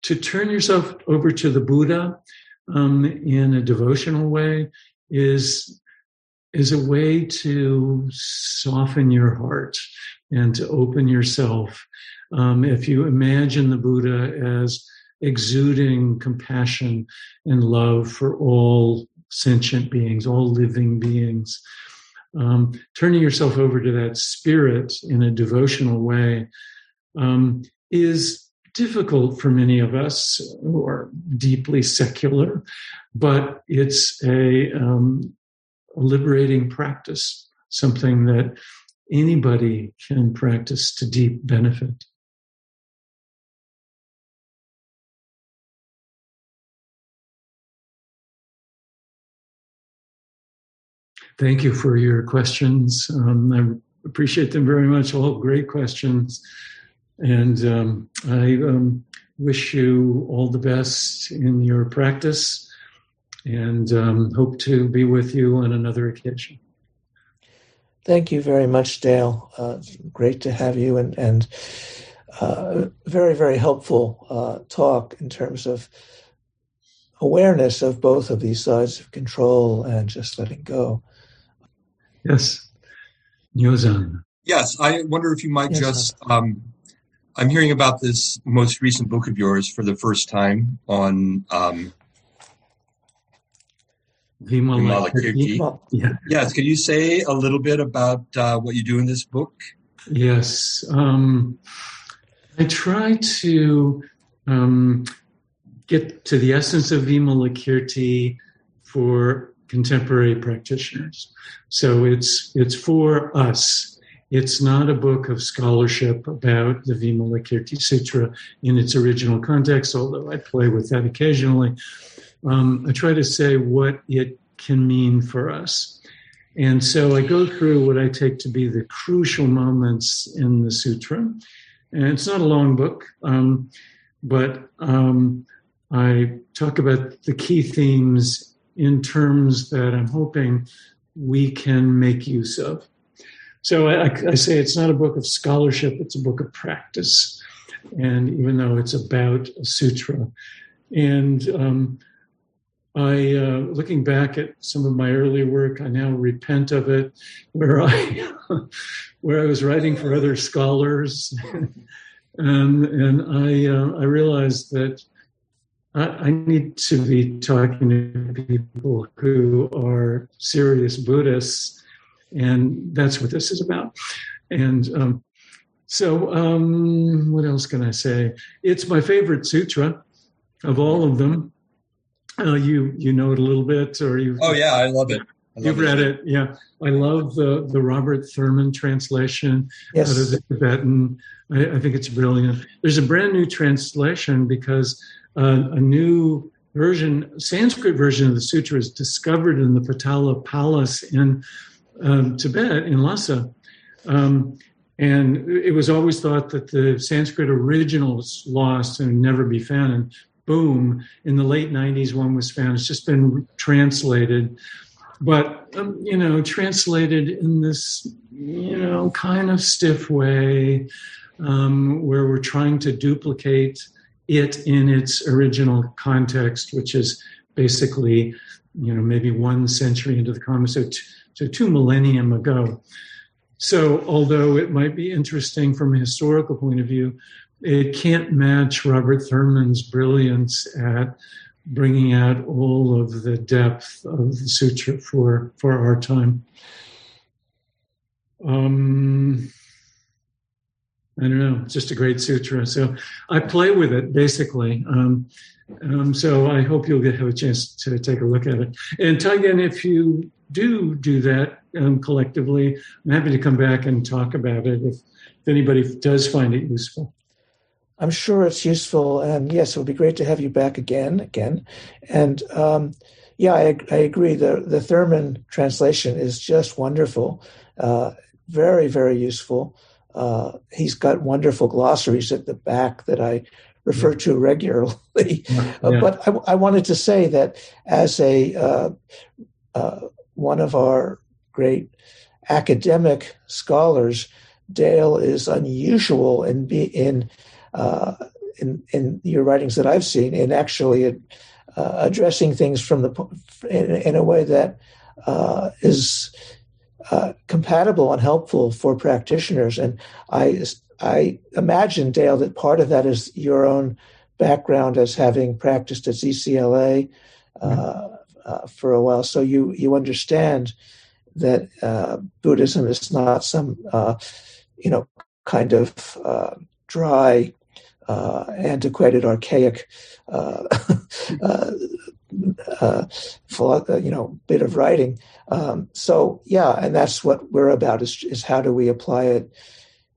to turn yourself over to the Buddha um, in a devotional way is is a way to soften your heart and to open yourself. Um, if you imagine the Buddha as exuding compassion and love for all sentient beings, all living beings, um, turning yourself over to that spirit in a devotional way um, is difficult for many of us who are deeply secular, but it's a, um, liberating practice, something that anybody can practice to deep benefit. Thank you for your questions. Um, I appreciate them very much. All great questions. And um, I um, wish you all the best in your practice and um, hope to be with you on another occasion. Thank you very much, Dale. Uh, great to have you and, and uh, very, very helpful uh, talk in terms of awareness of both of these sides of control and just letting go. Yes. Nyozan. Yes, I wonder if you might yes, just. Um, I'm hearing about this most recent book of yours for the first time on um, Vimalakirti. Yeah. Yes, can you say a little bit about uh, what you do in this book? Yes. Um, I try to um, get to the essence of Vimalakirti for contemporary practitioners. So it's it's for us. It's not a book of scholarship about the Vimalakirti Sutra in its original context, although I play with that occasionally. Um, I try to say what it can mean for us. And so I go through what I take to be the crucial moments in the sutra. And it's not a long book, um, but um, I talk about the key themes in terms that I'm hoping we can make use of. So I, I, say it's not a book of scholarship, it's a book of practice. And even though it's about a sutra. And um, I, uh, looking back at some of my early work, I now repent of it, where I, [LAUGHS] where I was writing for other scholars, and [LAUGHS] and I, uh, I realized that I, I need to be talking to people who are serious Buddhists, and that's what this is about. And um, so, um, what else can I say? It's my favorite sutra of all of them. Uh, you you know it a little bit, or you? Oh yeah, I love it. I love You've it. read it, yeah. I love the the Robert Thurman translation yes. out of the Tibetan. I, I think it's brilliant. There's a brand new translation because uh, a new version, Sanskrit version of the sutra is discovered in the Potala Palace in um, Tibet, in Lhasa. Um, and it was always thought that the Sanskrit original was lost and never be found. And boom, in the late 90s, one was found. It's just been translated. But, um, you know, translated in this, you know, kind of stiff way um, where we're trying to duplicate it in its original context, which is basically, you know, maybe one century into the common, so, t- so two millennium ago. So, although it might be interesting from a historical point of view, it can't match Robert Thurman's brilliance at bringing out all of the depth of the sutra for for our time. Um, I don't know, just a great sutra. So I play with it basically. Um, um, so I hope you'll get have a chance to take a look at it. And Taigen, if you do do that um, collectively, I'm happy to come back and talk about it if, if anybody does find it useful. I'm sure it's useful, and yes, it would be great to have you back again, again. And um, yeah, I, I, agree. The the Thurman translation is just wonderful, uh, very very useful. uh, he's got wonderful glossaries at the back that I refer to regularly. [LAUGHS] Yeah. Uh, but I, I, wanted to say that as a uh, uh, one of our great academic scholars, Dale is unusual in be, in, uh, in in your writings that I've seen in actually uh, addressing things from the in, in a way that uh, is uh, compatible and helpful for practitioners. And I I imagine Dale that part of that is your own background as having practiced at ZCLA uh, mm-hmm. uh, for a while, so you you understand that uh, Buddhism is not some uh, you know kind of uh, dry, uh, antiquated, archaic. [LAUGHS] you know, bit of writing. Um, so yeah, and that's what we're about is, is how do we apply it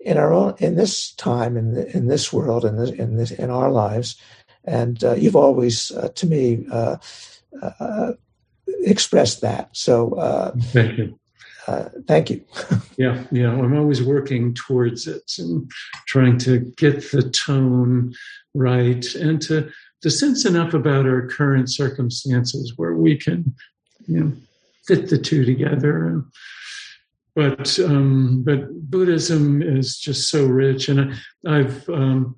in our own in this time in the, in this world in this in this in our lives and uh, you've always uh, to me uh, uh expressed that so uh, thank you uh, thank you [LAUGHS] yeah yeah i'm always working towards it and trying to get the tone right and to to sense enough about our current circumstances where we can you know fit the two together but um, but Buddhism is just so rich, and I, have um,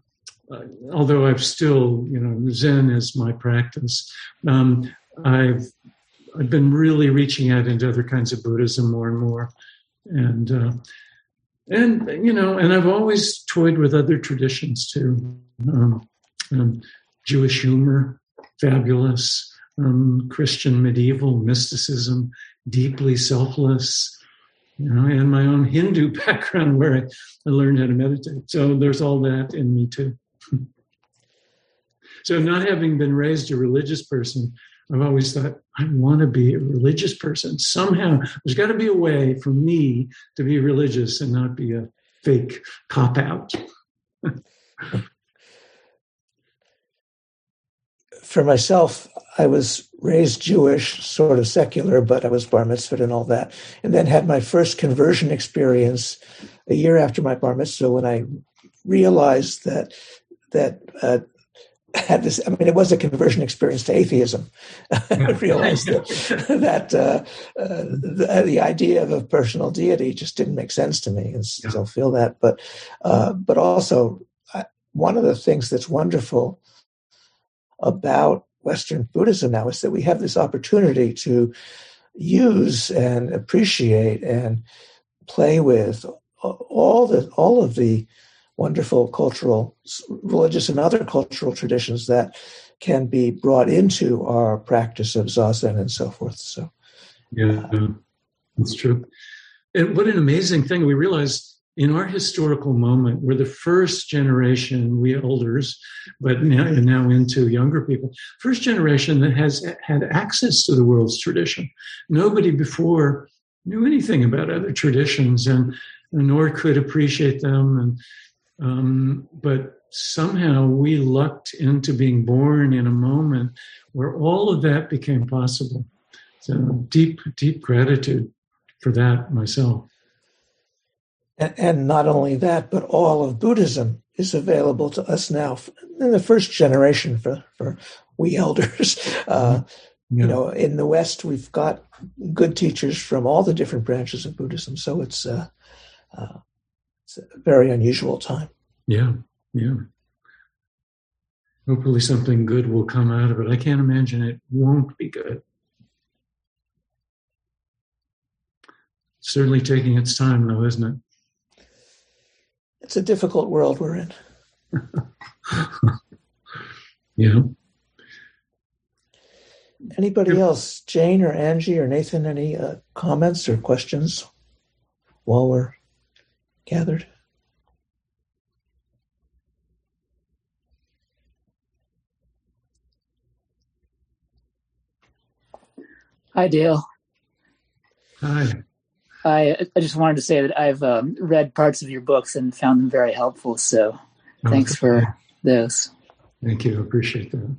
although I've still you know Zen is my practice. Um, I've I've been really reaching out into other kinds of Buddhism more and more, and uh, and you know, and I've always toyed with other traditions too. Um, um, Jewish humor, fabulous. Um, Christian medieval mysticism, deeply selfless you know, and my own Hindu [LAUGHS] background where I, I learned how to meditate. So there's all that in me too. [LAUGHS] so not having been raised a religious person, I've always thought I want to be a religious person. Somehow there's got to be a way for me to be religious and not be a fake cop out. [LAUGHS] for myself, I was raised Jewish, sort of secular, but I was bar mitzvah and all that. And then had my first conversion experience a year after my bar mitzvah when I realized that that uh, had this. I mean, it was a conversion experience to atheism. [LAUGHS] I realized that, [LAUGHS] that uh, uh, the, the, idea of a personal deity just didn't make sense to me, and still feel that. But uh, but also, one of the things that's wonderful about Western Buddhism now is that we have this opportunity to use and appreciate and play with all the all of the wonderful cultural, religious, and other cultural traditions that can be brought into our practice of zazen and so forth. So, yeah, that's true. And what an amazing thing! We realize in our historical moment, we're the first generation, we elders, but now, now into younger people, first generation that has had access to the world's tradition. Nobody before knew anything about other traditions and, nor could appreciate them. And, um, but somehow we lucked into being born in a moment where all of that became possible. So deep, deep gratitude for that myself. And, and not only that, but all of Buddhism is available to us now in the first generation for, for we elders. [LAUGHS] Uh, yeah. You know, in the West, we've got good teachers from all the different branches of Buddhism. So it's, uh, uh, it's a very unusual time. Yeah, yeah. Hopefully, something good will come out of it. I can't imagine it won't be good. Certainly taking its time, though, isn't it? it's a difficult world we're in. [LAUGHS] yeah. Anybody else, Jane or Angie or Nathan, any uh, comments or questions while we're gathered? Hi, Dale. Hi. I, I just wanted to say that I've um, read parts of your books and found them very helpful. So oh, thanks for those. Thank you. Appreciate that.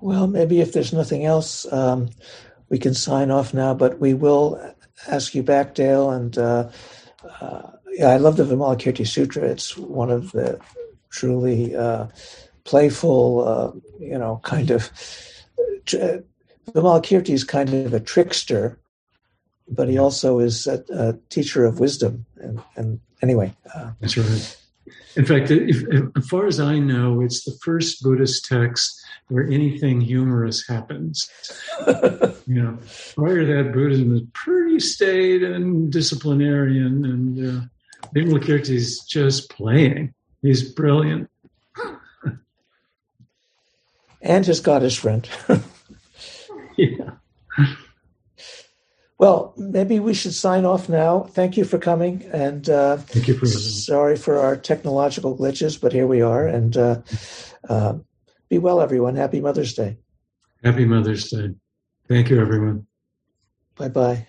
Well, maybe if there's nothing else, um, we can sign off now, but we will ask you back, Dale. And uh, uh, yeah, I love the Vimalakirti Sutra. It's one of the truly uh, playful, uh, you know, kind of. Uh, Vimalakirti is kind of a trickster, but he also is a, a teacher of wisdom. And, and anyway, uh, that's right. In fact, if, as far as I know, it's the first Buddhist text where anything humorous happens. [LAUGHS] you know, prior to that, Buddhism was pretty staid and disciplinarian, and uh, Vimalakirti is just playing. He's brilliant. and his goddess friend. [LAUGHS] yeah. Well, maybe we should sign off now. Thank you for coming, and uh, thank you for sorry for our technological glitches, but here we are. And uh, uh, be well, everyone. Happy Mother's Day. Happy Mother's Day. Thank you, everyone. Bye bye.